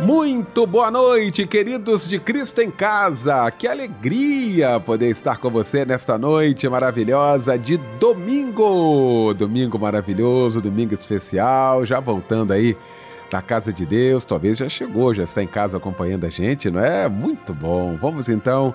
Muito boa noite, queridos de Cristo em Casa. Que alegria poder estar com você nesta noite maravilhosa de domingo. Domingo maravilhoso, domingo especial, já voltando aí da casa de Deus. Talvez já chegou, já está em casa acompanhando a gente, não é? Muito bom. Vamos então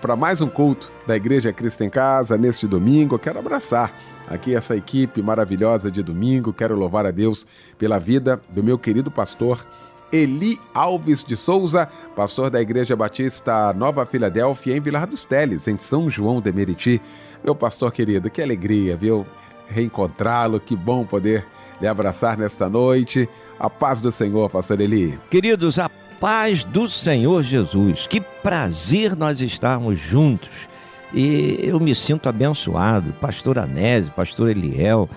para mais um culto da Igreja Cristo em Casa neste domingo. Quero abraçar aqui essa equipe maravilhosa de domingo. Quero louvar a Deus pela vida do meu querido pastor Eli Alves de Souza, pastor da Igreja Batista Nova Filadélfia, em Vilar dos Teles, em São João de Meriti. Meu pastor querido, que alegria, viu? Reencontrá-lo, que bom poder lhe abraçar nesta noite. A paz do Senhor, pastor Eli. Queridos, a paz do Senhor Jesus. Que prazer nós estarmos juntos. E eu me sinto abençoado. Pastor Anésio, pastor Eliel,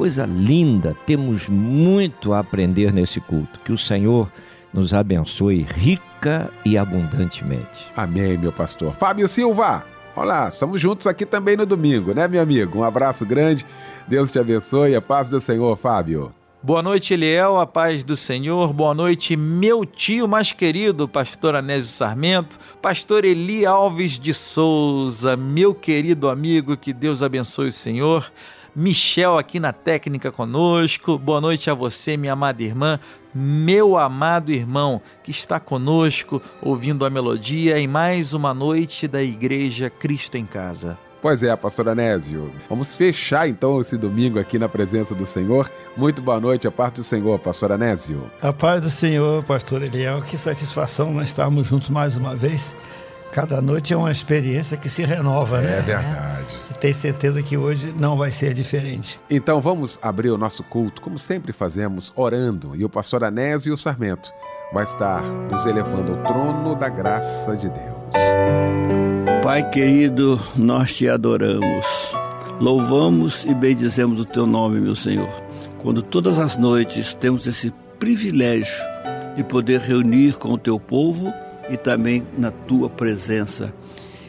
coisa linda. Temos muito a aprender nesse culto. Que o Senhor nos abençoe rica e abundantemente. Amém, meu pastor. Fábio Silva. Olá, estamos juntos aqui também no domingo, né, meu amigo? Um abraço grande. Deus te abençoe. A paz do Senhor, Fábio. Boa noite, Eliel, a paz do Senhor. Boa noite, meu tio mais querido, pastor Anésio Sarmento, pastor Eli Alves de Souza, meu querido amigo, que Deus abençoe o Senhor. Michel aqui na técnica conosco. Boa noite a você, minha amada irmã, meu amado irmão que está conosco ouvindo a melodia em mais uma noite da Igreja Cristo em Casa. Pois é, pastor Anésio. Vamos fechar então esse domingo aqui na presença do Senhor. Muito boa noite, a parte do Senhor, pastor Anésio. A paz do Senhor, pastor Eliel. Que satisfação nós estarmos juntos mais uma vez. Cada noite é uma experiência que se renova, né? É verdade. E tenho certeza que hoje não vai ser diferente. Então vamos abrir o nosso culto, como sempre fazemos, orando. E o pastor Anésio Sarmento vai estar nos elevando ao trono da graça de Deus. Pai querido, nós te adoramos. Louvamos e bendizemos o teu nome, meu Senhor. Quando todas as noites temos esse privilégio de poder reunir com o teu povo e também na tua presença.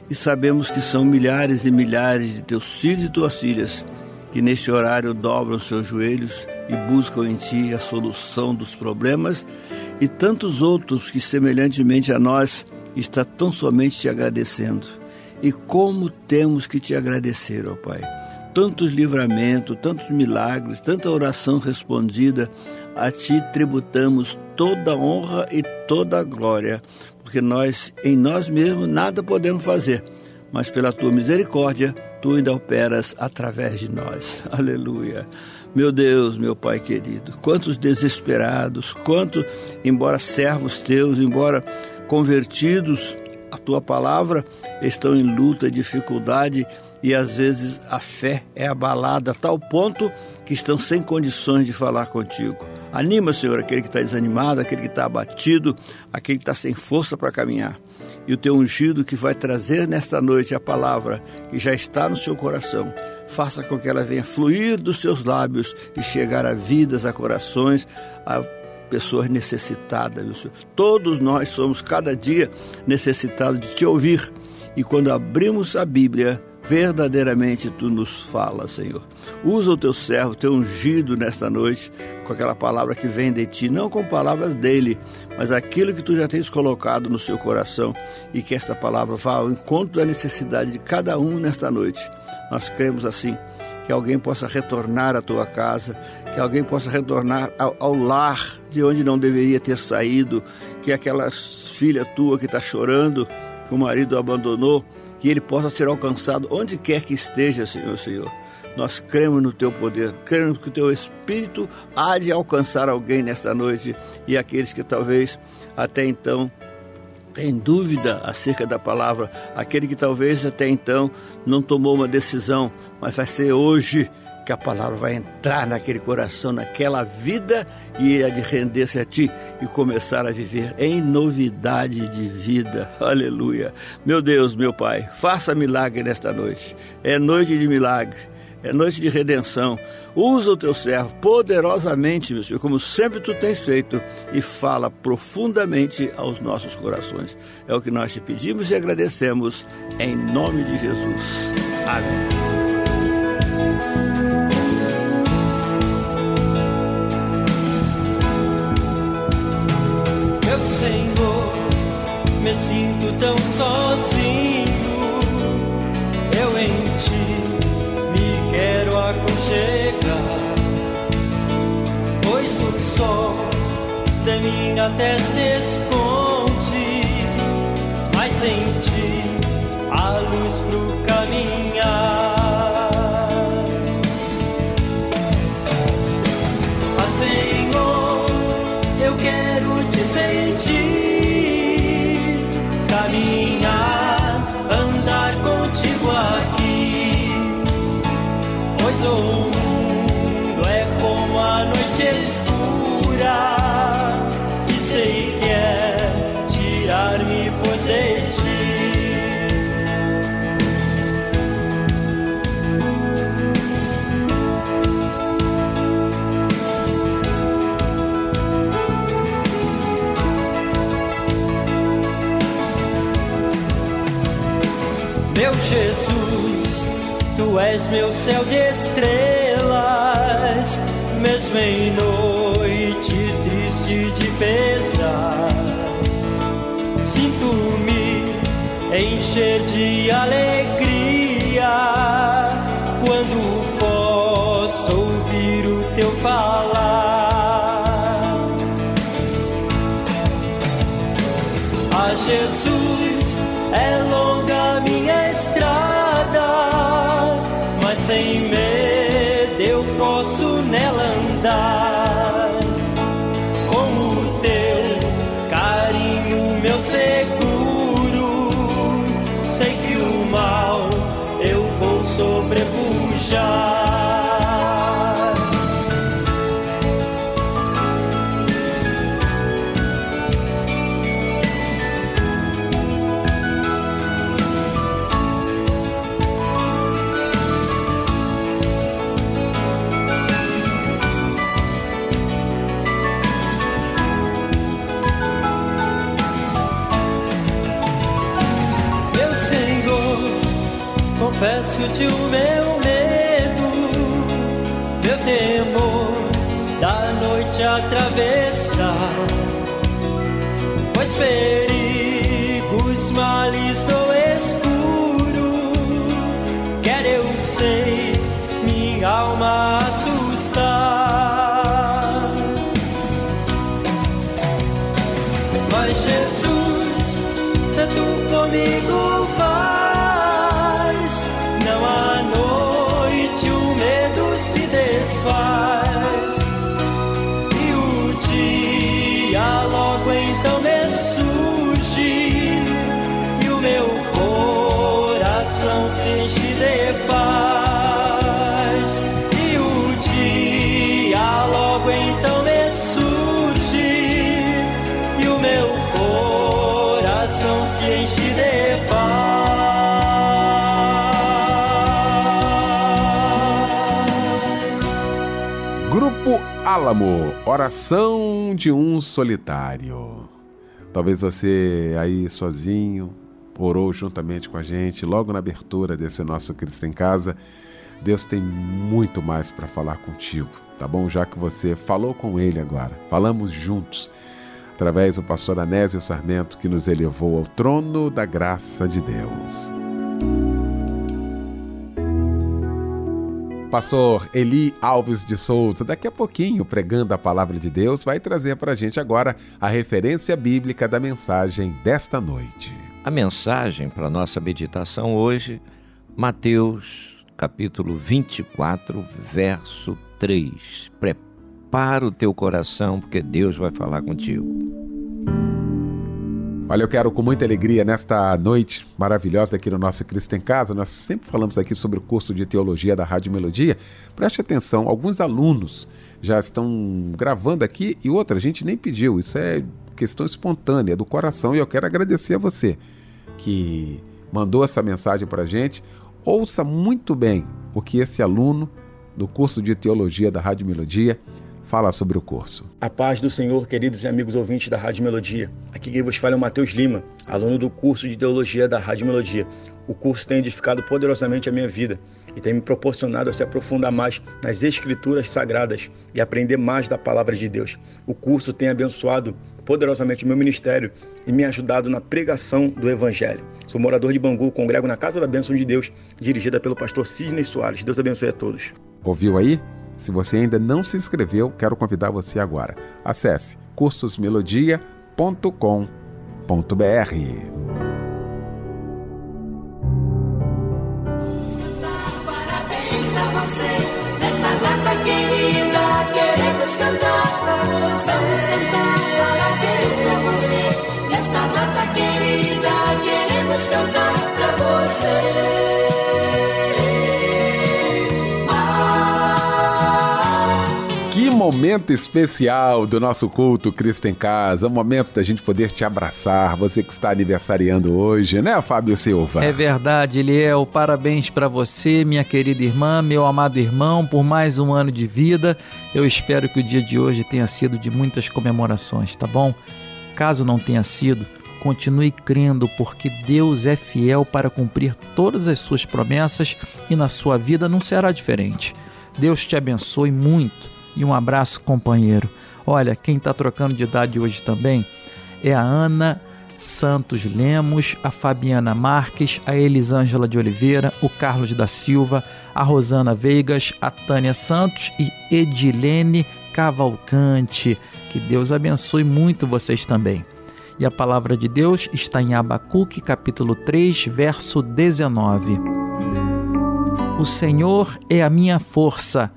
E sabemos que são milhares e milhares de teus filhos e tuas filhas que neste horário dobram seus joelhos e buscam em ti a solução dos problemas, e tantos outros que, semelhantemente a nós, está tão somente te agradecendo. E como temos que te agradecer, ó Pai. Tantos livramentos, tantos milagres, tanta oração respondida, a ti tributamos toda a honra e toda a glória, porque nós, em nós mesmos, nada podemos fazer, mas pela tua misericórdia, tu ainda operas através de nós. Aleluia. Meu Deus, meu Pai querido, quantos desesperados, quantos, embora servos teus, embora convertidos à tua palavra, estão em luta, dificuldade e às vezes a fé é abalada a tal ponto que estão sem condições de falar contigo. Anima, Senhor, aquele que está desanimado, aquele que está abatido, aquele que está sem força para caminhar. E o teu ungido que vai trazer nesta noite a palavra que já está no seu coração, faça com que ela venha fluir dos seus lábios e chegar a vidas, a corações, a pessoas necessitadas, meu Senhor. Todos nós somos cada dia necessitados de te ouvir. E quando abrimos a Bíblia, verdadeiramente tu nos fala, Senhor. Usa o teu servo, teu ungido nesta noite, com aquela palavra que vem de ti, não com palavras dele, mas aquilo que tu já tens colocado no seu coração e que esta palavra vá ao encontro da necessidade de cada um nesta noite. Nós cremos assim que alguém possa retornar à tua casa, que alguém possa retornar ao, ao, lar de onde não deveria ter saído, que aquela filha tua que está chorando, que o marido abandonou, que ele possa ser alcançado onde quer que esteja, Senhor, Senhor. Nós cremos no teu poder, cremos que o teu Espírito há de alcançar alguém nesta noite e aqueles que talvez até então têm dúvida acerca da palavra, aquele que talvez até então não tomou uma decisão, mas vai ser hoje que a palavra vai entrar naquele coração, naquela vida e é de render-se a ti e começar a viver em novidade de vida. Aleluia. Meu Deus, meu Pai, faça milagre nesta noite. É noite de milagre. é noite de redenção. Usa o teu servo poderosamente, meu Senhor, como sempre tu tens feito, e fala profundamente aos nossos corações. É o que nós te pedimos e agradecemos, em nome de Jesus. Amém. De minha terra Tu és meu céu de estrelas, mesmo em noite triste de pesar. Sinto-me encher de alegria quando posso ouvir o teu falar. O meu medo, meu temor da noite atravessar, pois perigos, Álamo, oração de um solitário. Talvez você aí sozinho orou juntamente com a gente logo na abertura desse nosso Cristo em Casa. Deus tem muito mais para falar contigo, tá bom? Já que você falou com ele agora, falamos juntos, através do pastor Anésio Sarmento, que nos elevou ao trono da graça de Deus. Pastor Eli Alves de Souza, daqui a pouquinho, pregando a palavra de Deus, vai trazer para a gente agora a referência bíblica da mensagem desta noite. A mensagem para nossa meditação hoje, Mateus capítulo 24, verso 3. Prepara o teu coração, porque Deus vai falar contigo. Olha, eu quero com muita alegria nesta noite maravilhosa aqui no nosso Cristo em Casa. Nós sempre falamos aqui sobre o curso de teologia da Rádio Melodia. Preste atenção, alguns alunos já estão gravando aqui e outra, a gente nem pediu. Isso é questão espontânea do coração e eu quero agradecer a você que mandou essa mensagem para a gente. Ouça muito bem o que esse aluno do curso de teologia da Rádio Melodia fala sobre o curso. A paz do Senhor, queridos e amigos ouvintes da Rádio Melodia. Aqui quem vos fala é o Matheus Lima, aluno do curso de teologia da Rádio Melodia. O curso tem edificado poderosamente a minha vida e tem me proporcionado a se aprofundar mais nas escrituras sagradas e aprender mais da palavra de Deus. O curso tem abençoado poderosamente o meu ministério e me ajudado na pregação do Evangelho. Sou morador de Bangu, congrego na Casa da Bênção de Deus, dirigida pelo pastor Sidney Soares. Deus abençoe a todos. Ouviu aí? Se você ainda não se inscreveu, quero convidar você agora. Acesse cursosmelodia.com.br. momento especial do nosso culto Cristo em Casa, o momento da gente poder te abraçar, você que está aniversariando hoje, né, Fábio Silva? É verdade, Eliel. Parabéns para você, minha querida irmã, meu amado irmão, por mais um ano de vida. Eu espero que o dia de hoje tenha sido de muitas comemorações, tá bom? Caso não tenha sido, continue crendo, porque Deus é fiel para cumprir todas as suas promessas e na sua vida não será diferente. Deus te abençoe muito e um abraço, companheiro. Olha, quem está trocando de idade hoje também é a Ana Santos Lemos, a Fabiana Marques, a Elisângela de Oliveira, o Carlos da Silva, a Rosana Veigas, a Tânia Santos e Edilene Cavalcante. Que Deus abençoe muito vocês também. E a palavra de Deus está em Abacuque, capítulo 3, verso 19. O Senhor é a minha força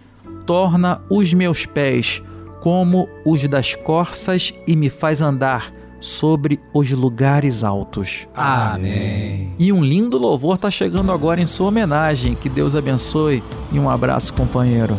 torna os meus pés como os das corças e me faz andar sobre os lugares altos. Amém. E um lindo louvor está chegando agora em sua homenagem. Que Deus abençoe e um abraço, companheiro.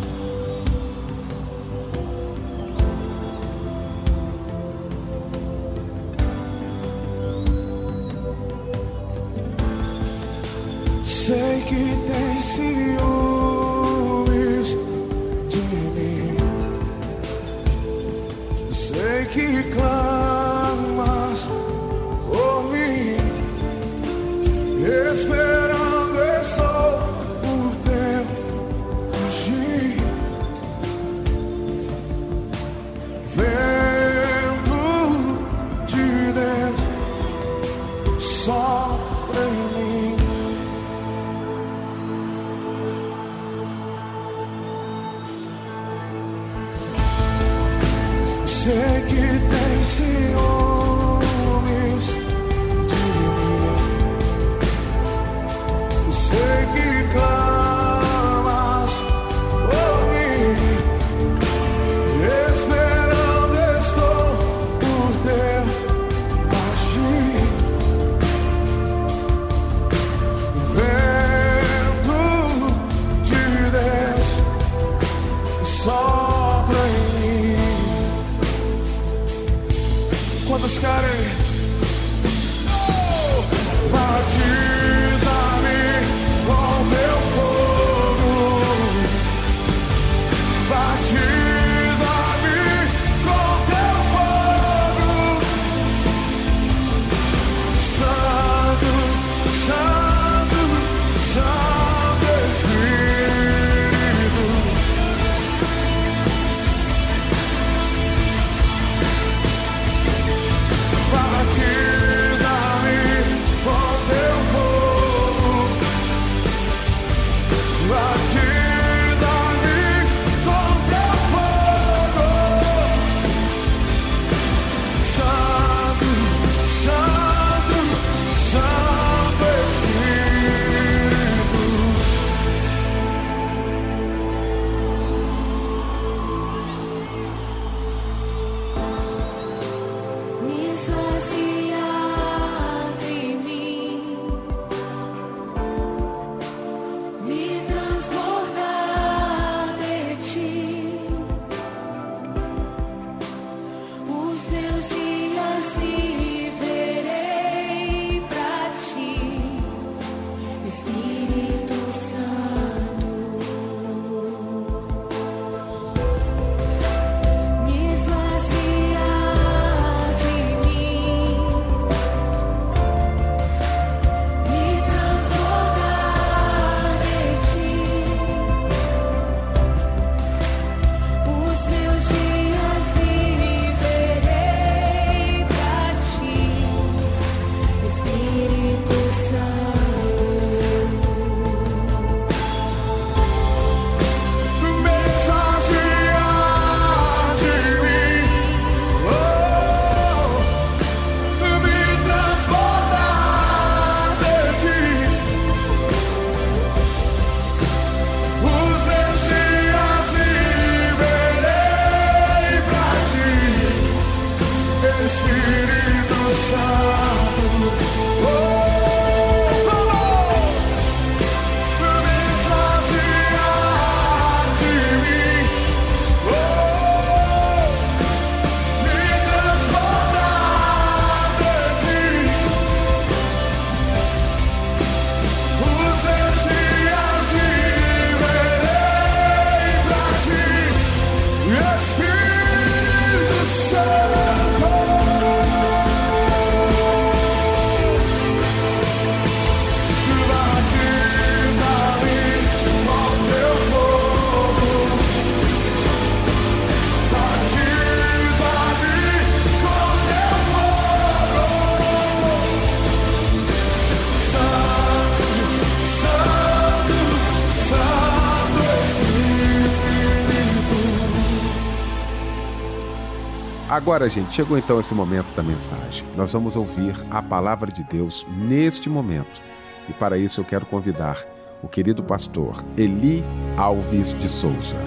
Agora, gente, chegou então esse momento da mensagem. Nós vamos ouvir a palavra de Deus neste momento. E para isso eu quero convidar o querido pastor Eli Alves de Souza.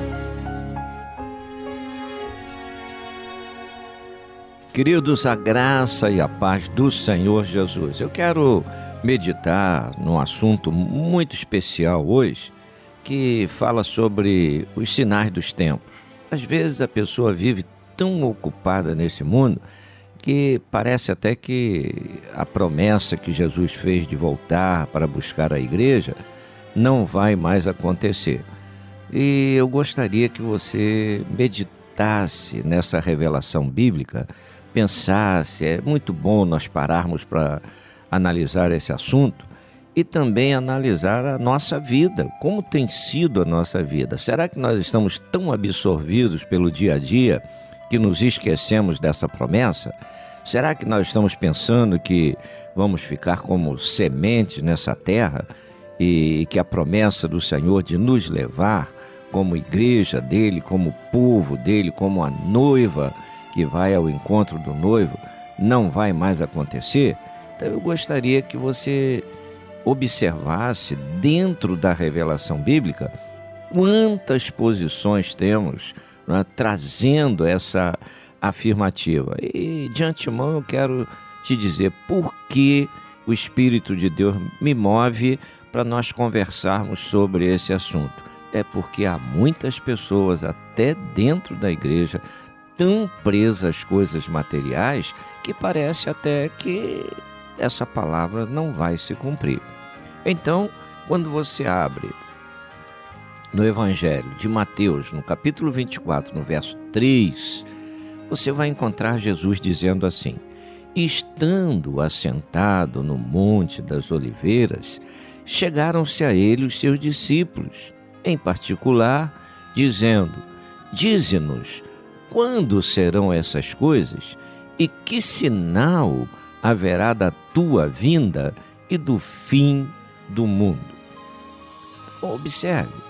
Queridos, a graça e a paz do Senhor Jesus. Eu quero meditar num assunto muito especial hoje, que fala sobre os sinais dos tempos. Às vezes a pessoa vive tão ocupada nesse mundo que parece até que a promessa que Jesus fez de voltar para buscar a igreja não vai mais acontecer. E eu gostaria que você meditasse nessa revelação bíblica, pensasse. É muito bom nós pararmos para analisar esse assunto e também analisar a nossa vida, como tem sido a nossa vida. Será que nós estamos tão absorvidos pelo dia a dia que nos esquecemos dessa promessa? Será que nós estamos pensando que vamos ficar como sementes nessa terra e que a promessa do Senhor de nos levar como igreja dele, como povo dele, como a noiva que vai ao encontro do noivo, não vai mais acontecer? Então eu gostaria que você observasse dentro da revelação bíblica quantas posições temos né, trazendo essa afirmativa. E de antemão eu quero te dizer por que o Espírito de Deus me move para nós conversarmos sobre esse assunto. É porque há muitas pessoas, até dentro da igreja, tão presas às coisas materiais que parece até que essa palavra não vai se cumprir. Então, quando você abre no Evangelho de Mateus, no capítulo 24, no verso 3, você vai encontrar Jesus dizendo assim: Estando assentado no Monte das Oliveiras, chegaram-se a ele os seus discípulos, em particular, dizendo: Dize-nos, quando serão essas coisas e que sinal haverá da tua vinda e do fim do mundo? Observe,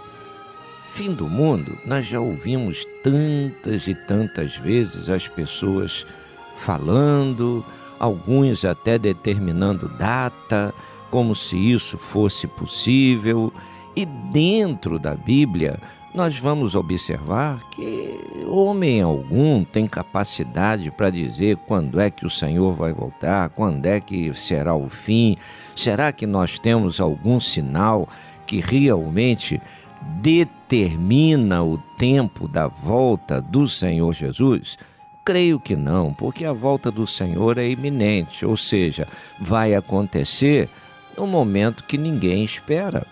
fim do mundo, nós já ouvimos tantas e tantas vezes as pessoas falando, alguns até determinando data, como se isso fosse possível, e dentro da Bíblia nós vamos observar que homem algum tem capacidade para dizer quando é que o Senhor vai voltar, quando é que será o fim. Será que nós temos algum sinal que realmente determina o tempo da volta do Senhor Jesus? Creio que não, porque a volta do Senhor é iminente, ou seja, vai acontecer no momento que ninguém espera.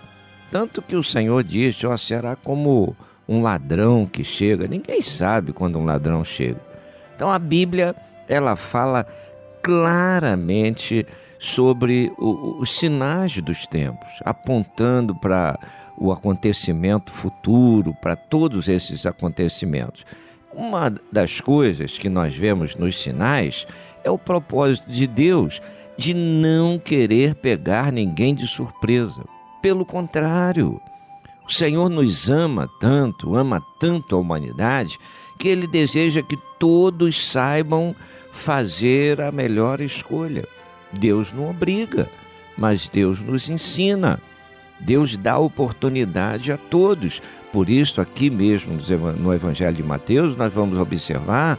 Tanto que o Senhor diz: ó, será como um ladrão que chega. Ninguém sabe quando um ladrão chega. Então a Bíblia ela fala claramente sobre os sinais dos tempos, apontando para o acontecimento futuro, para todos esses acontecimentos. Uma das coisas que nós vemos nos sinais é o propósito de Deus de não querer pegar ninguém de surpresa. Pelo contrário, o Senhor nos ama tanto, ama tanto a humanidade, que Ele deseja que todos saibam fazer a melhor escolha. Deus não obriga, mas Deus nos ensina. Deus dá oportunidade a todos. Por isso, aqui mesmo no Evangelho de Mateus, nós vamos observar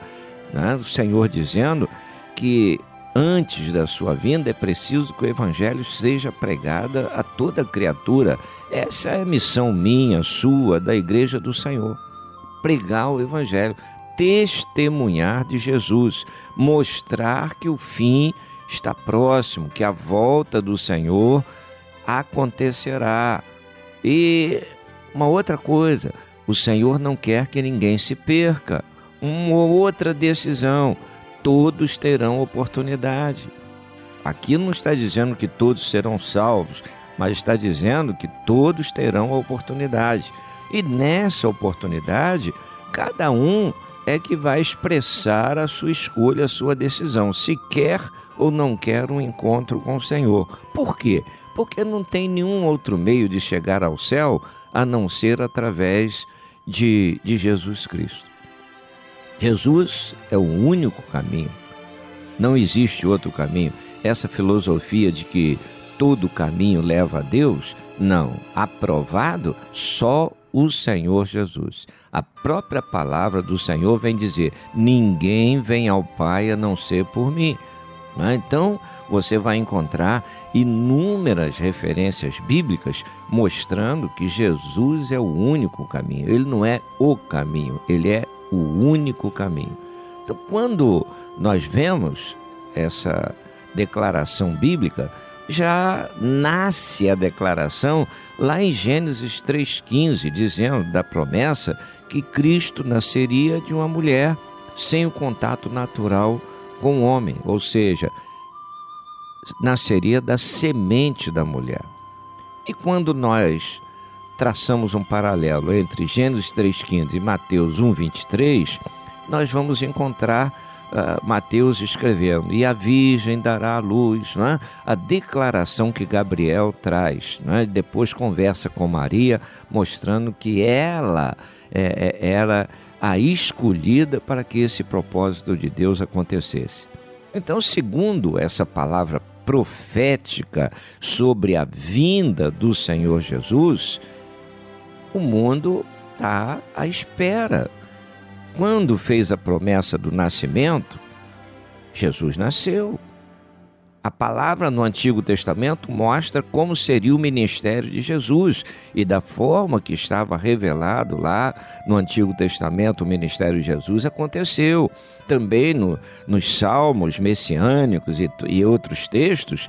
né, o Senhor dizendo que antes da sua vinda, é preciso que o Evangelho seja pregado a toda criatura. Essa é a missão minha, sua, da Igreja do Senhor. Pregar o Evangelho, testemunhar de Jesus, mostrar que o fim está próximo, que a volta do Senhor acontecerá. E uma outra coisa, o Senhor não quer que ninguém se perca. Uma outra decisão, todos terão oportunidade. Aqui não está dizendo que todos serão salvos, mas está dizendo que todos terão a oportunidade. E nessa oportunidade, cada um é que vai expressar a sua escolha, a sua decisão, se quer ou não quer um encontro com o Senhor. Por quê? Porque não tem nenhum outro meio de chegar ao céu a não ser através de, de Jesus Cristo. Jesus é o único caminho. Não existe outro caminho. Essa filosofia de que todo caminho leva a Deus, não. Aprovado só o Senhor Jesus. A própria palavra do Senhor vem dizer: ninguém vem ao Pai a não ser por mim. Né? Então, você vai encontrar inúmeras referências bíblicas mostrando que Jesus é o único caminho. Ele não é o caminho, ele é o único caminho. Então, quando nós vemos essa declaração bíblica, já nasce a declaração lá em Gênesis 3,15, dizendo da promessa que Cristo nasceria de uma mulher sem o contato natural com o homem, ou seja, nasceria da semente da mulher. E quando nós traçamos um paralelo entre Gênesis 3,15 e Mateus 1,23, nós vamos encontrar uh, Mateus escrevendo: E a Virgem dará à luz, é? a declaração que Gabriel traz. É? Depois conversa com Maria, mostrando que ela é, é, era a escolhida para que esse propósito de Deus acontecesse. Então, segundo essa palavra profética sobre a vinda do Senhor Jesus, o mundo está à espera. Quando fez a promessa do nascimento, Jesus nasceu. A palavra no Antigo Testamento mostra como seria o ministério de Jesus e da forma que estava revelado lá no Antigo Testamento o ministério de Jesus aconteceu. Também no, nos salmos messiânicos e, e outros textos,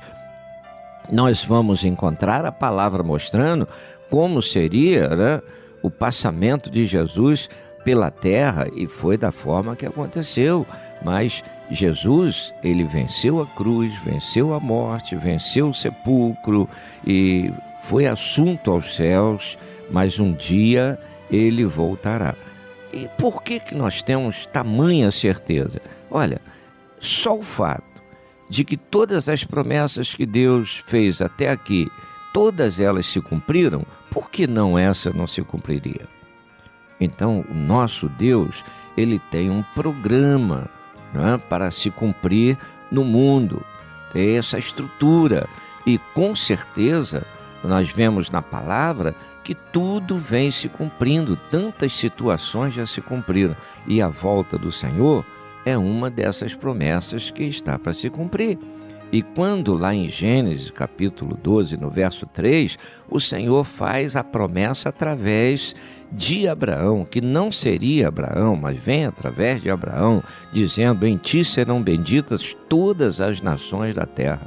nós vamos encontrar a palavra mostrando como seria né, o passamento de Jesus pela terra e foi da forma que aconteceu. Mas Jesus, ele venceu a cruz, venceu a morte, venceu o sepulcro e foi assunto aos céus, mas um dia ele voltará. E por que, que nós temos tamanha certeza? Olha, só o fato de que todas as promessas que Deus fez até aqui, todas elas se cumpriram, por que não essa não se cumpriria? Então, o nosso Deus, ele tem um programa é? para se cumprir no mundo, tem essa estrutura. E com certeza, nós vemos na palavra que tudo vem se cumprindo, tantas situações já se cumpriram. E a volta do Senhor é uma dessas promessas que está para se cumprir. E quando lá em Gênesis capítulo 12, no verso 3, o Senhor faz a promessa através de Abraão, que não seria Abraão, mas vem através de Abraão, dizendo: Em ti serão benditas todas as nações da terra.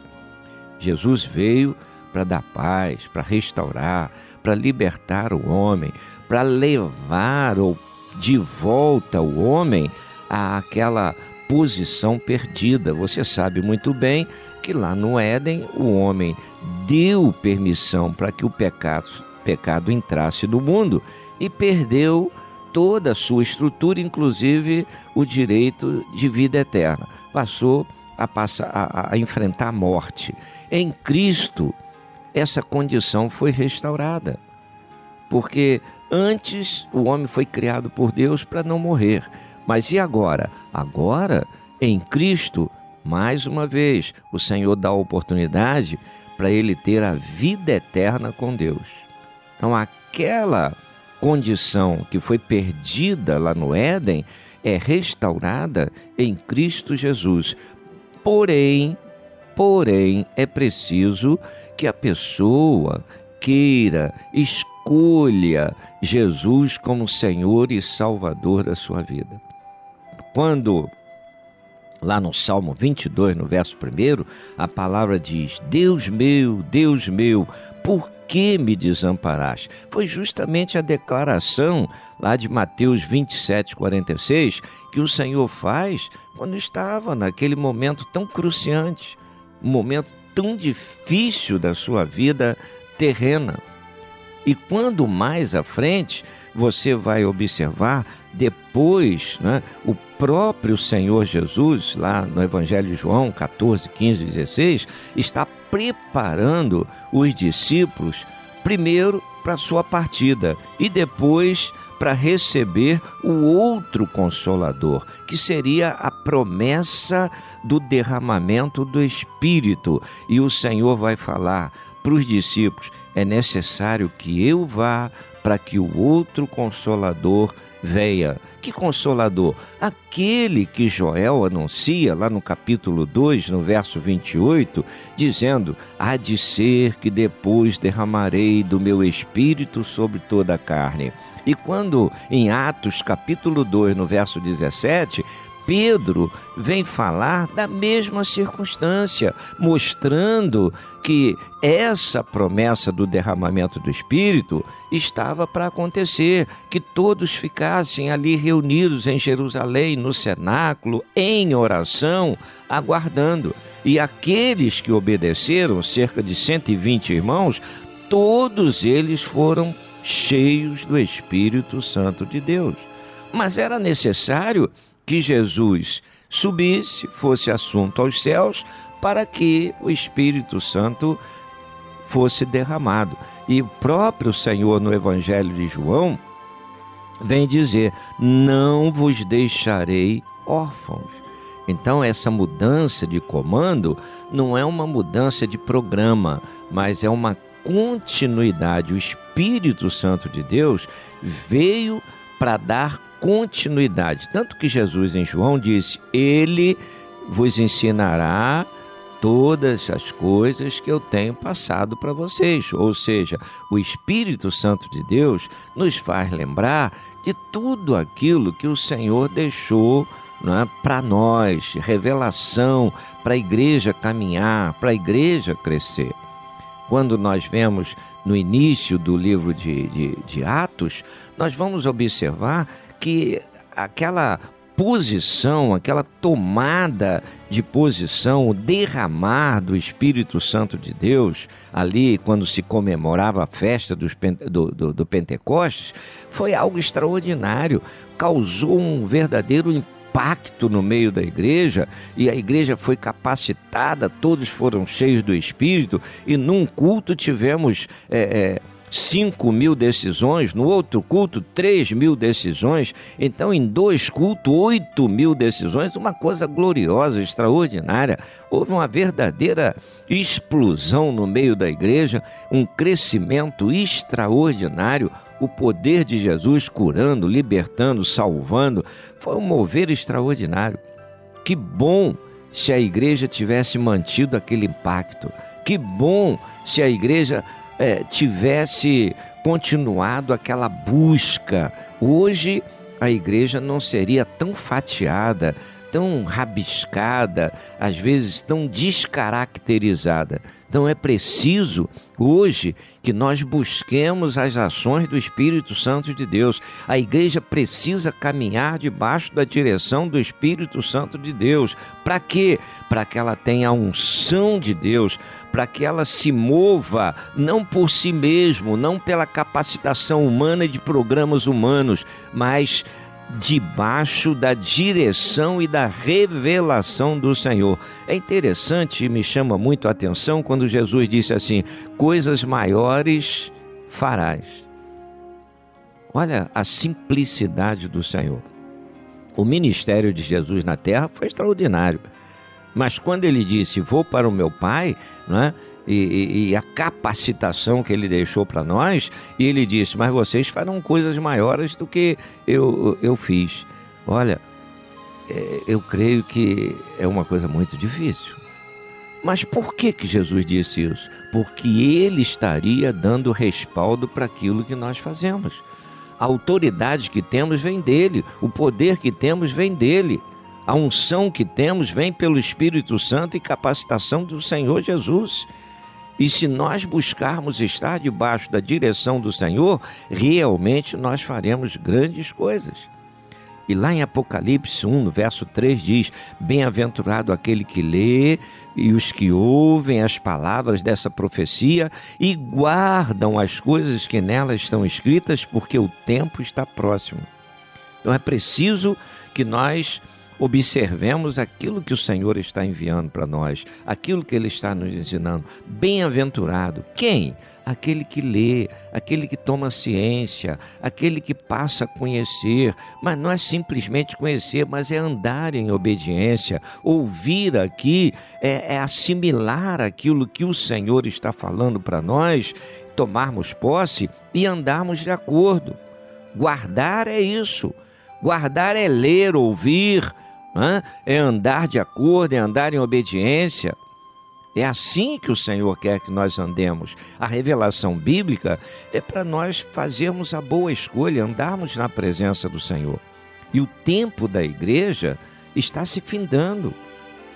Jesus veio para dar paz, para restaurar, para libertar o homem, para levar de volta o homem àquela posição perdida. Você sabe muito bem que lá no Éden o homem deu permissão para que o pecado, pecado entrasse no mundo e perdeu toda a sua estrutura, inclusive o direito de vida eterna. Passou a, a, a enfrentar a morte. Em Cristo, essa condição foi restaurada. Porque antes o homem foi criado por Deus para não morrer. Mas e agora? Agora, em Cristo, mais uma vez, o Senhor dá a oportunidade para ele ter a vida eterna com Deus. Então, aquela condição que foi perdida lá no Éden é restaurada em Cristo Jesus. Porém, porém, é preciso que a pessoa queira, escolha Jesus como Senhor e Salvador da sua vida. Quando lá no Salmo 22, no verso 1, a palavra diz: Deus meu, Deus meu, por que me desamparaste? Foi justamente a declaração lá de Mateus 27, 46 que o Senhor faz quando estava naquele momento tão cruciante, um momento tão difícil da sua vida terrena. E quando mais à frente você vai observar, depois, né, o próprio Senhor Jesus, lá no Evangelho de João 14, 15 16, está preparando os discípulos, primeiro para sua partida e depois para receber o outro consolador, que seria a promessa do derramamento do Espírito. E o Senhor vai falar para os discípulos: é necessário que eu vá para que o outro consolador venha. Que consolador? Aquele que Joel anuncia lá no capítulo 2, no verso 28, dizendo: Há de ser que depois derramarei do meu espírito sobre toda a carne. E quando em Atos capítulo 2, no verso 17, Pedro vem falar da mesma circunstância, mostrando que essa promessa do derramamento do Espírito estava para acontecer, que todos ficassem ali reunidos em Jerusalém, no cenáculo, em oração, aguardando. E aqueles que obedeceram, cerca de 120 irmãos, todos eles foram cheios do Espírito Santo de Deus. Mas era necessário que Jesus subisse, fosse assunto aos céus, para que o Espírito Santo fosse derramado. E o próprio Senhor, no Evangelho de João, vem dizer: Não vos deixarei órfãos. Então, essa mudança de comando não é uma mudança de programa, mas é uma continuidade. O Espírito Santo de Deus veio para dar continuidade. Tanto que Jesus em João disse: Ele vos ensinará todas as coisas que eu tenho passado para vocês. Ou seja, o Espírito Santo de Deus nos faz lembrar de tudo aquilo que o Senhor deixou é, para nós, revelação para a igreja caminhar, para a igreja crescer. Quando nós vemos no início do livro de, de, de Atos, nós vamos observar que aquela posição, aquela tomada de posição, o derramar do Espírito Santo de Deus, ali quando se comemorava a festa dos, do, do, do Pentecostes, foi algo extraordinário, causou um verdadeiro impacto no meio da igreja e a igreja foi capacitada, todos foram cheios do Espírito e num culto tivemos. É, é, 5 mil decisões, no outro culto, 3 mil decisões, então em dois cultos, 8 mil decisões, uma coisa gloriosa, extraordinária. Houve uma verdadeira explosão no meio da igreja, um crescimento extraordinário. O poder de Jesus curando, libertando, salvando, foi um mover extraordinário. Que bom se a igreja tivesse mantido aquele impacto. Que bom se a igreja é, tivesse continuado aquela busca. Hoje a igreja não seria tão fatiada, tão rabiscada, às vezes tão descaracterizada. Então é preciso hoje que nós busquemos as ações do Espírito Santo de Deus. A igreja precisa caminhar debaixo da direção do Espírito Santo de Deus. Para quê? Para que ela tenha a unção de Deus, para que ela se mova não por si mesmo, não pela capacitação humana de programas humanos, mas debaixo da direção e da revelação do Senhor. É interessante e me chama muito a atenção quando Jesus disse assim: coisas maiores farás. Olha a simplicidade do Senhor. O ministério de Jesus na terra foi extraordinário. Mas quando ele disse, vou para o meu Pai, né? E, e, e, a capacitação que ele deixou para nós, e ele disse: Mas vocês farão coisas maiores do que eu, eu fiz. Olha, é, eu creio que é uma coisa muito difícil. Mas por que, que Jesus disse isso? Porque ele estaria dando respaldo para aquilo que nós fazemos. A autoridade que temos vem dele, o poder que temos vem dele. A unção que temos vem pelo Espírito Santo e capacitação do Senhor Jesus. E se nós buscarmos estar debaixo da direção do Senhor, realmente nós faremos grandes coisas. E lá em Apocalipse 1, no verso 3 diz: Bem-aventurado aquele que lê e os que ouvem as palavras dessa profecia e guardam as coisas que nela estão escritas, porque o tempo está próximo. Então é preciso que nós observemos aquilo que o Senhor está enviando para nós, aquilo que Ele está nos ensinando. Bem-aventurado. Quem? Aquele que lê, aquele que toma ciência, aquele que passa a conhecer, mas não é simplesmente conhecer, mas é andar em obediência. Ouvir aqui é, é assimilar aquilo que o Senhor está falando para nós, tomarmos posse e andarmos de acordo. Guardar é isso. Guardar é ler, ouvir, hã? é andar de acordo, é andar em obediência. É assim que o Senhor quer que nós andemos. A revelação bíblica é para nós fazermos a boa escolha, andarmos na presença do Senhor. E o tempo da igreja está se findando.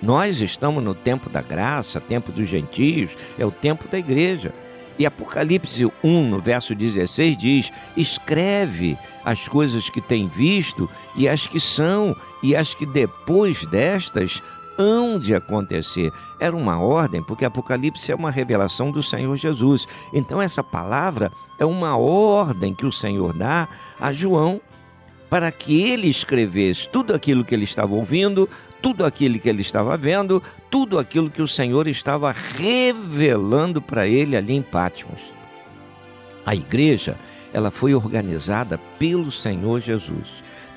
Nós estamos no tempo da graça, tempo dos gentios, é o tempo da igreja. E Apocalipse 1, no verso 16, diz: Escreve as coisas que tem visto, e as que são, e as que depois destas hão de acontecer. Era uma ordem, porque Apocalipse é uma revelação do Senhor Jesus. Então, essa palavra é uma ordem que o Senhor dá a João para que ele escrevesse tudo aquilo que ele estava ouvindo, tudo aquilo que ele estava vendo, tudo aquilo que o Senhor estava revelando para ele ali em Pátimos. A igreja, ela foi organizada pelo Senhor Jesus.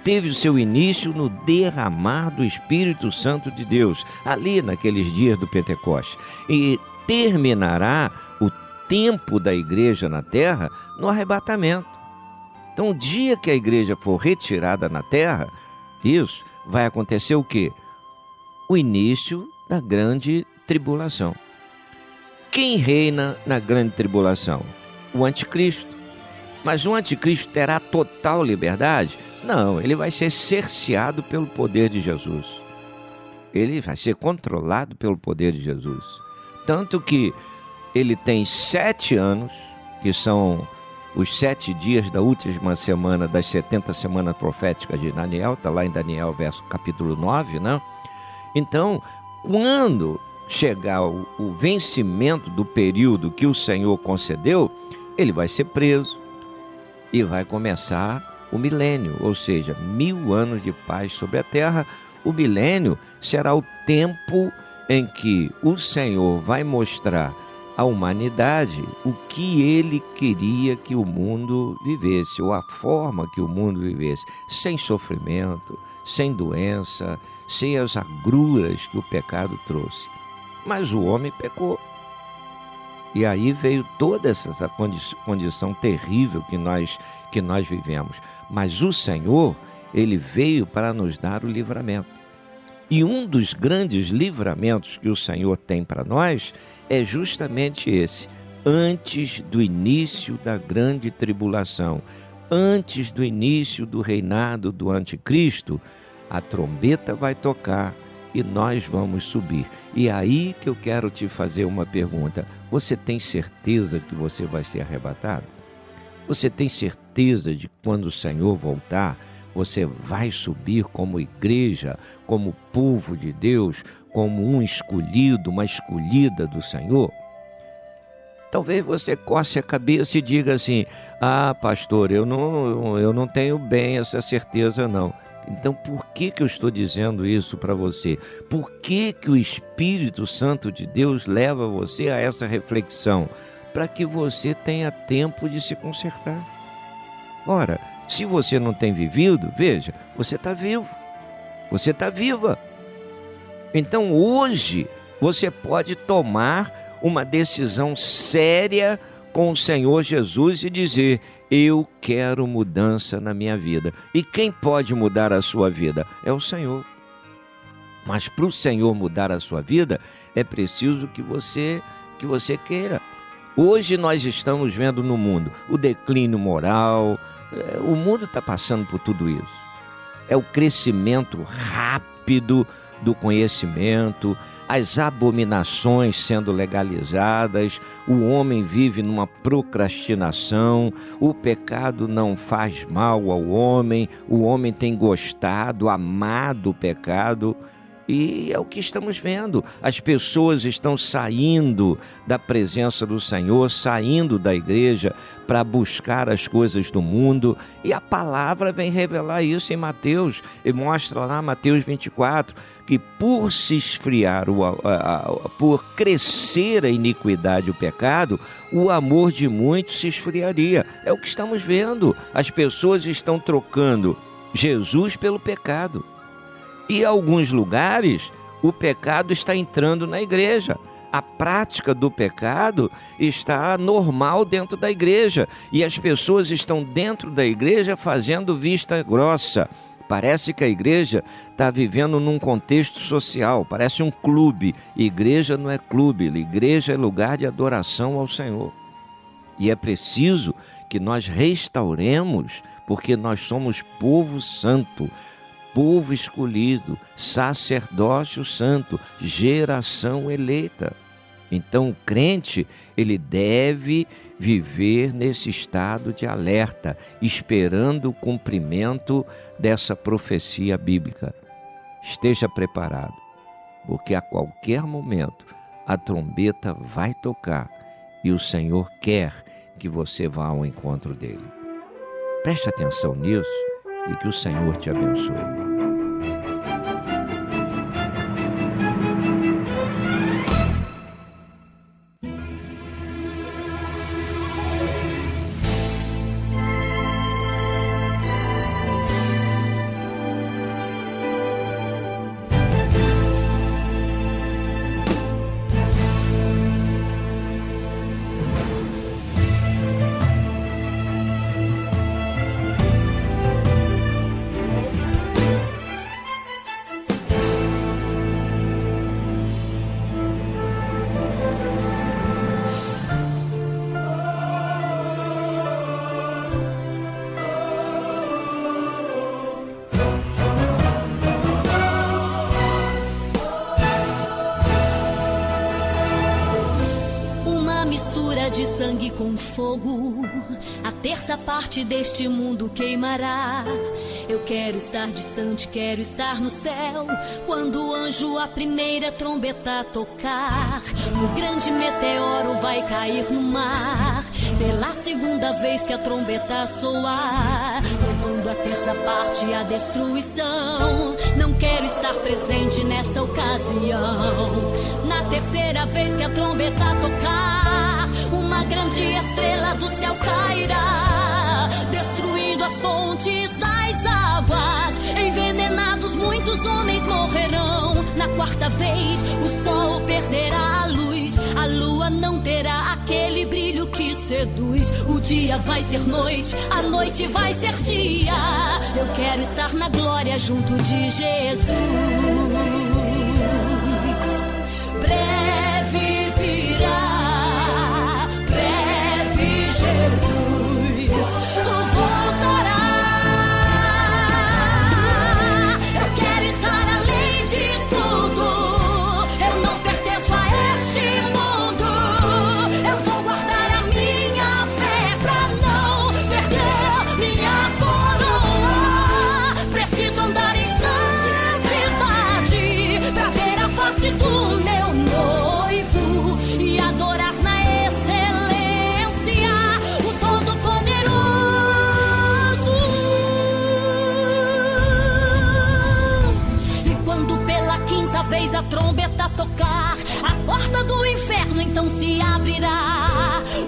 Teve o seu início no derramar do Espírito Santo de Deus, ali naqueles dias do Pentecoste, e terminará o tempo da igreja na terra no arrebatamento. Então, o dia que a igreja for retirada na terra, isso vai acontecer o quê? O início da grande tribulação. Quem reina na grande tribulação? O anticristo. Mas o anticristo terá total liberdade? Não, ele vai ser cerceado pelo poder de Jesus. Ele vai ser controlado pelo poder de Jesus. Tanto que ele tem sete anos, que são os sete dias da última semana das 70 semanas proféticas de Daniel, está lá em Daniel, verso capítulo 9, né? Então, quando chegar o, o vencimento do período que o Senhor concedeu, ele vai ser preso e vai começar o milênio, ou seja, mil anos de paz sobre a terra. O milênio será o tempo em que o Senhor vai mostrar à humanidade o que ele queria que o mundo vivesse, ou a forma que o mundo vivesse, sem sofrimento, sem doença, sem as agruras que o pecado trouxe. Mas o homem pecou. E aí veio toda essa condi- condição terrível que nós, que nós vivemos. Mas o Senhor, ele veio para nos dar o livramento. E um dos grandes livramentos que o Senhor tem para nós é justamente esse. Antes do início da grande tribulação, antes do início do reinado do Anticristo, a trombeta vai tocar e nós vamos subir. E é aí que eu quero te fazer uma pergunta: você tem certeza que você vai ser arrebatado? Você tem certeza de que quando o Senhor voltar, você vai subir como igreja, como povo de Deus, como um escolhido, uma escolhida do Senhor? Talvez você coce a cabeça e diga assim: "Ah, pastor, eu não eu não tenho bem essa certeza não". Então, por que, que eu estou dizendo isso para você? Por que, que o Espírito Santo de Deus leva você a essa reflexão? Para que você tenha tempo de se consertar. Ora, se você não tem vivido, veja, você está vivo. Você está viva. Então, hoje, você pode tomar uma decisão séria com o Senhor Jesus e dizer: Eu quero mudança na minha vida. E quem pode mudar a sua vida? É o Senhor. Mas para o Senhor mudar a sua vida, é preciso que você que você queira. Hoje nós estamos vendo no mundo o declínio moral, eh, o mundo está passando por tudo isso. É o crescimento rápido do conhecimento, as abominações sendo legalizadas, o homem vive numa procrastinação, o pecado não faz mal ao homem, o homem tem gostado, amado o pecado. E é o que estamos vendo. As pessoas estão saindo da presença do Senhor, saindo da igreja para buscar as coisas do mundo. E a palavra vem revelar isso em Mateus. E mostra lá, Mateus 24, que por se esfriar, por crescer a iniquidade e o pecado, o amor de muitos se esfriaria. É o que estamos vendo. As pessoas estão trocando Jesus pelo pecado. E alguns lugares, o pecado está entrando na igreja. A prática do pecado está normal dentro da igreja. E as pessoas estão dentro da igreja fazendo vista grossa. Parece que a igreja está vivendo num contexto social, parece um clube. Igreja não é clube, igreja é lugar de adoração ao Senhor. E é preciso que nós restauremos, porque nós somos povo santo povo escolhido, sacerdócio santo, geração eleita. Então o crente, ele deve viver nesse estado de alerta, esperando o cumprimento dessa profecia bíblica. Esteja preparado, porque a qualquer momento a trombeta vai tocar e o Senhor quer que você vá ao encontro dele. Preste atenção nisso e que o Senhor te abençoe. De sangue com fogo. A terça parte deste mundo queimará. Eu quero estar distante, quero estar no céu. Quando o anjo a primeira trombeta tocar, o grande meteoro vai cair no mar. Pela segunda vez que a trombeta soar, levando a terça parte à destruição. Não quero estar presente nesta ocasião. Na terceira vez que a trombeta tocar, uma grande estrela do céu cairá, destruindo as fontes das águas. Envenenados, muitos homens morrerão. Na quarta vez, o sol perderá a luz, a lua não terá aquele brilho que seduz. O dia vai ser noite, a noite vai ser dia. Eu quero estar na glória junto de Jesus. Breve vez a trombeta tocar, a porta do inferno então se abrirá.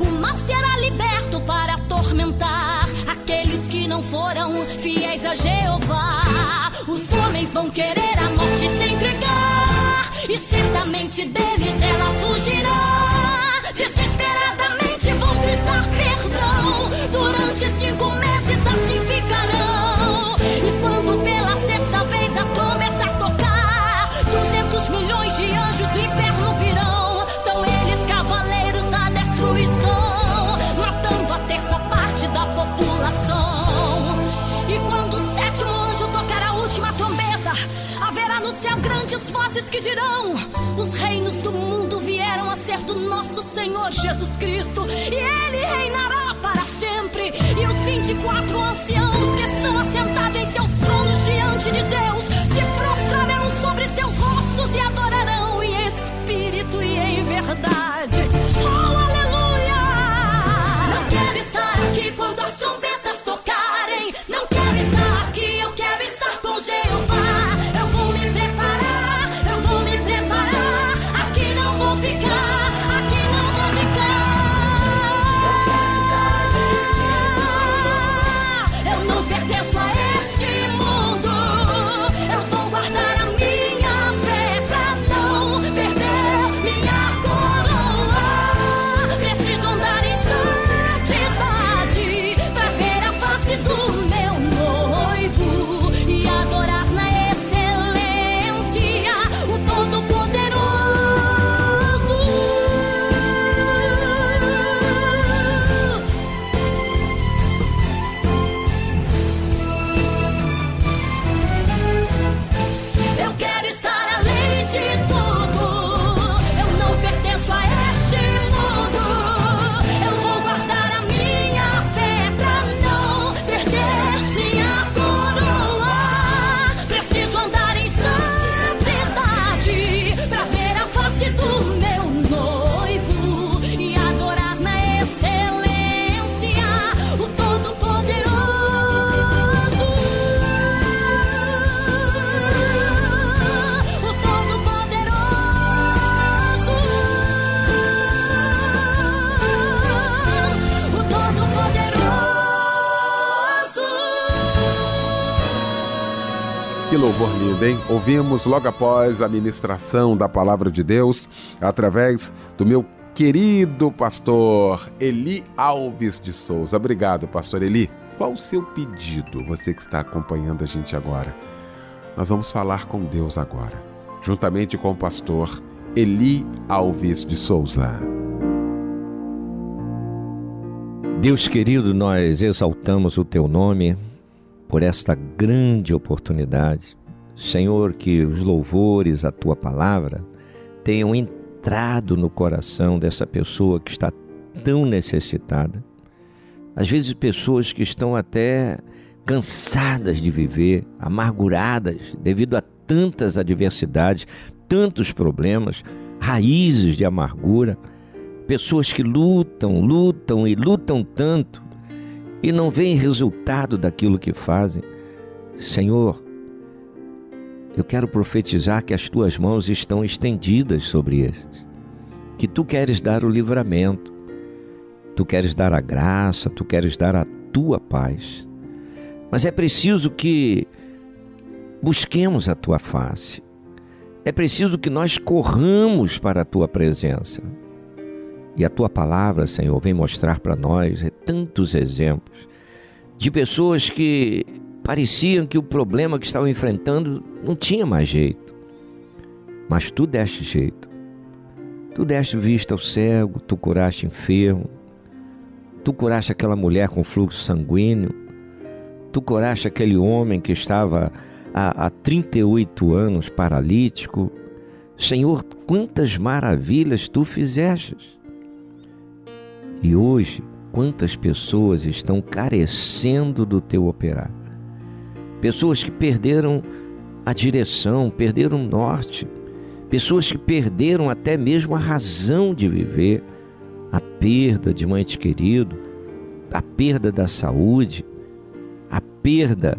O mal será liberto para atormentar aqueles que não foram fiéis a Jeová. Os homens vão querer a morte se entregar, e certamente deles ela fugirá. Desesperadamente vão gritar perdão. Durante cinco meses assim ficarão. Vozes que dirão: os reinos do mundo vieram a ser do nosso Senhor Jesus Cristo, e ele reinará para sempre. E os 24 anciãos que estão assentados em seus tronos diante de Deus se prostrarão sobre seus rostos e adorarão em espírito e em verdade. Lindo, hein? Ouvimos logo após a ministração da palavra de Deus, através do meu querido pastor Eli Alves de Souza. Obrigado, pastor Eli. Qual o seu pedido, você que está acompanhando a gente agora? Nós vamos falar com Deus agora, juntamente com o pastor Eli Alves de Souza. Deus querido, nós exaltamos o teu nome por esta grande oportunidade. Senhor, que os louvores à tua palavra tenham entrado no coração dessa pessoa que está tão necessitada. Às vezes, pessoas que estão até cansadas de viver, amarguradas devido a tantas adversidades, tantos problemas, raízes de amargura. Pessoas que lutam, lutam e lutam tanto e não veem resultado daquilo que fazem. Senhor, eu quero profetizar que as tuas mãos estão estendidas sobre esses. Que tu queres dar o livramento, tu queres dar a graça, tu queres dar a tua paz. Mas é preciso que busquemos a tua face. É preciso que nós corramos para a tua presença. E a tua palavra, Senhor, vem mostrar para nós tantos exemplos de pessoas que pareciam que o problema que estavam enfrentando não tinha mais jeito. Mas tu deste jeito. Tu deste vista ao cego, tu curaste enfermo, tu curaste aquela mulher com fluxo sanguíneo, tu curaste aquele homem que estava há, há 38 anos paralítico. Senhor, quantas maravilhas tu fizestes. E hoje, quantas pessoas estão carecendo do teu operar? Pessoas que perderam a direção, perderam o norte, pessoas que perderam até mesmo a razão de viver, a perda de um ente querido, a perda da saúde, a perda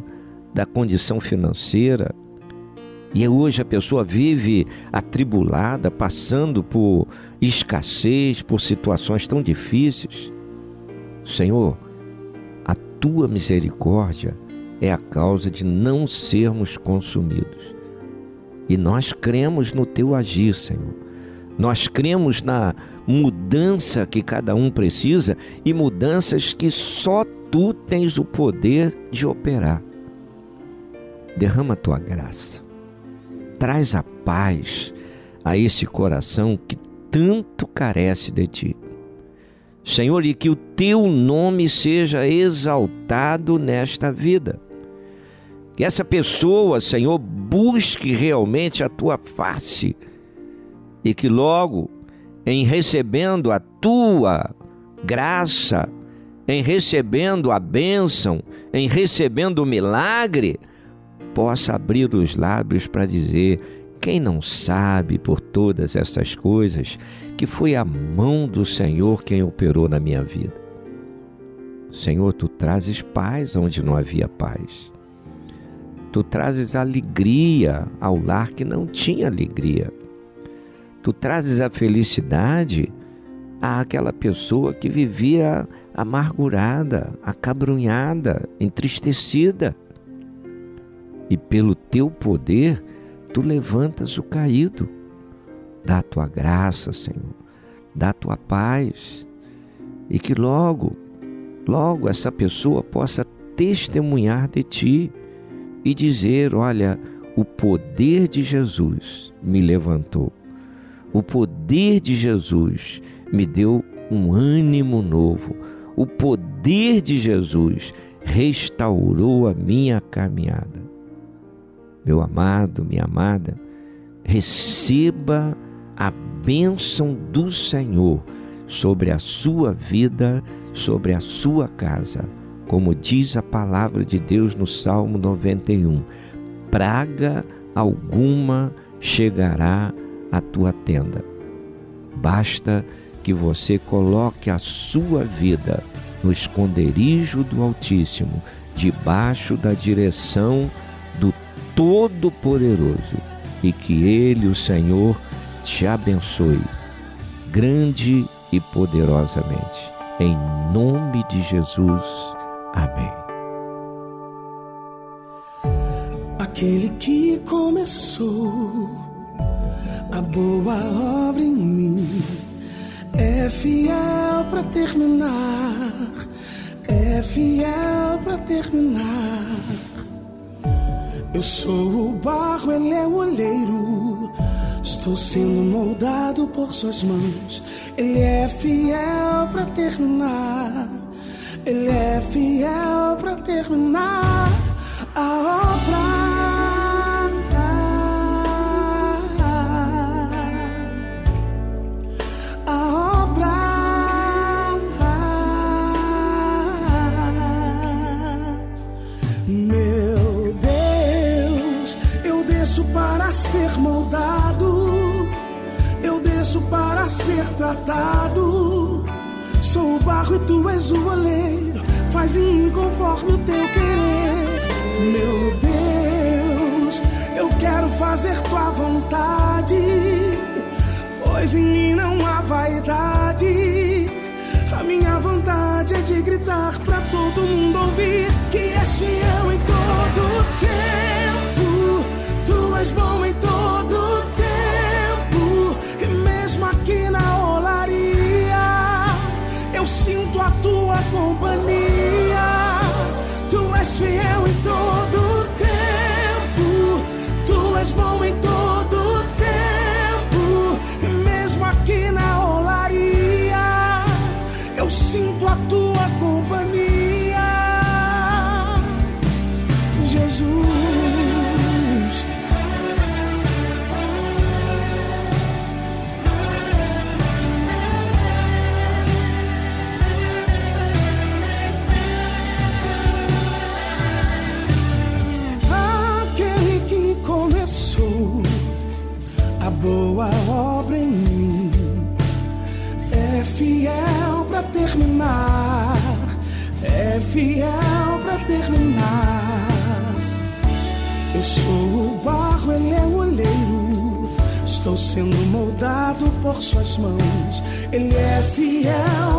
da condição financeira. E hoje a pessoa vive atribulada, passando por escassez, por situações tão difíceis. Senhor, a tua misericórdia é a causa de não sermos consumidos. E nós cremos no teu agir, Senhor. Nós cremos na mudança que cada um precisa e mudanças que só tu tens o poder de operar. Derrama a tua graça. Traz a paz a esse coração que tanto carece de ti. Senhor, e que o teu nome seja exaltado nesta vida. Que essa pessoa, Senhor, busque realmente a tua face e que logo, em recebendo a tua graça, em recebendo a bênção, em recebendo o milagre, possa abrir os lábios para dizer: quem não sabe por todas essas coisas que foi a mão do Senhor quem operou na minha vida? Senhor, tu trazes paz onde não havia paz. Tu trazes alegria ao lar que não tinha alegria. Tu trazes a felicidade àquela pessoa que vivia amargurada, acabrunhada, entristecida. E pelo teu poder, tu levantas o caído. Dá a tua graça, Senhor. Dá a tua paz. E que logo, logo essa pessoa possa testemunhar de ti e dizer: Olha, o poder de Jesus me levantou. O poder de Jesus me deu um ânimo novo. O poder de Jesus restaurou a minha caminhada. Meu amado, minha amada, receba a bênção do Senhor sobre a sua vida, sobre a sua casa. Como diz a palavra de Deus no Salmo 91, praga alguma chegará à tua tenda. Basta que você coloque a sua vida no esconderijo do Altíssimo, debaixo da direção do Todo-Poderoso, e que Ele, o Senhor, te abençoe, grande e poderosamente. Em nome de Jesus. Amém. Aquele que começou a boa obra em mim é fiel para terminar, é fiel para terminar. Eu sou o barro, ele é o olheiro. Estou sendo moldado por suas mãos. Ele é fiel para terminar. Ele é fiel para terminar a obra. Ser moldado. Eu desço para ser tratado. Sou o barro e tu és o oleiro. Faz em mim conforme o teu querer. Meu Deus, eu quero fazer tua vontade. Pois em mim não há vaidade. A minha vontade é de gritar pra todo mundo ouvir que és fiel em todo tempo. Por suas mãos. Ele é fiel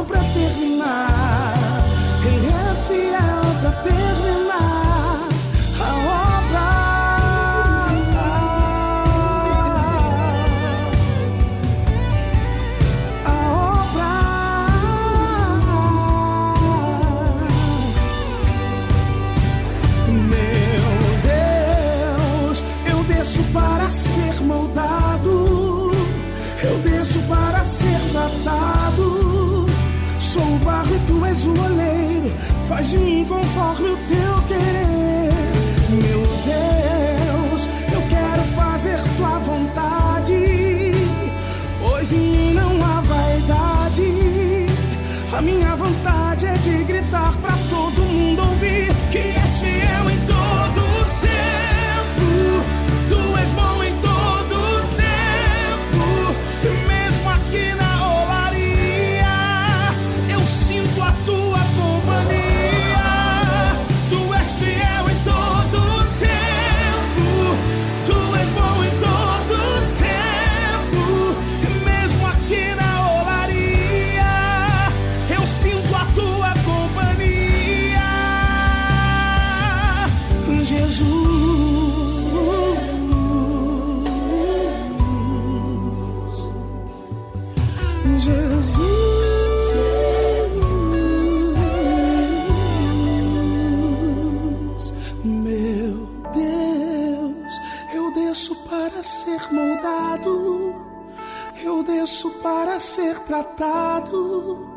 para ser tratado.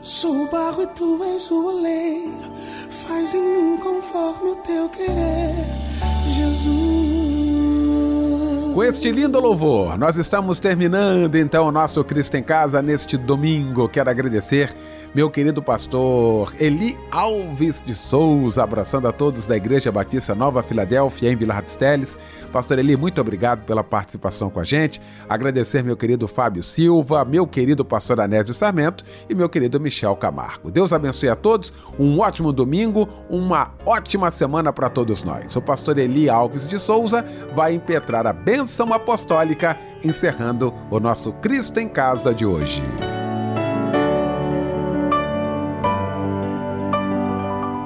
Sou o barro e tu és o oleiro. Faz em mim conforme o teu querer, Jesus. Com este lindo louvor, nós estamos terminando então o nosso Cristo em Casa neste domingo. Quero agradecer meu querido pastor Eli Alves de Souza, abraçando a todos da Igreja Batista Nova Filadélfia, em Vila dos Teles. Pastor Eli, muito obrigado pela participação com a gente. Agradecer meu querido Fábio Silva, meu querido pastor Anésio Sarmento e meu querido Michel Camargo. Deus abençoe a todos, um ótimo domingo, uma ótima semana para todos nós. O pastor Eli Alves de Souza vai impetrar a bênção apostólica, encerrando o nosso Cristo em Casa de hoje.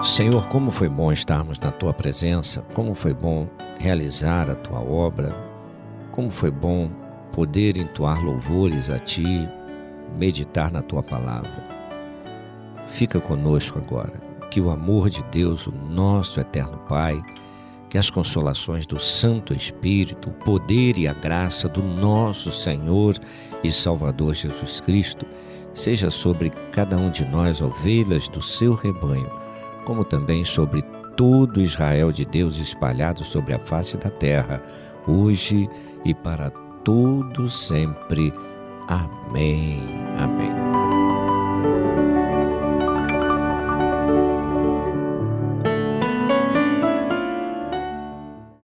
Senhor, como foi bom estarmos na tua presença, como foi bom realizar a tua obra, como foi bom poder entoar louvores a ti, meditar na tua palavra. Fica conosco agora, que o amor de Deus, o nosso eterno Pai, que as consolações do Santo Espírito, o poder e a graça do nosso Senhor e Salvador Jesus Cristo, seja sobre cada um de nós, ovelhas do seu rebanho como também sobre todo Israel de Deus espalhado sobre a face da terra, hoje e para todo sempre. Amém. Amém.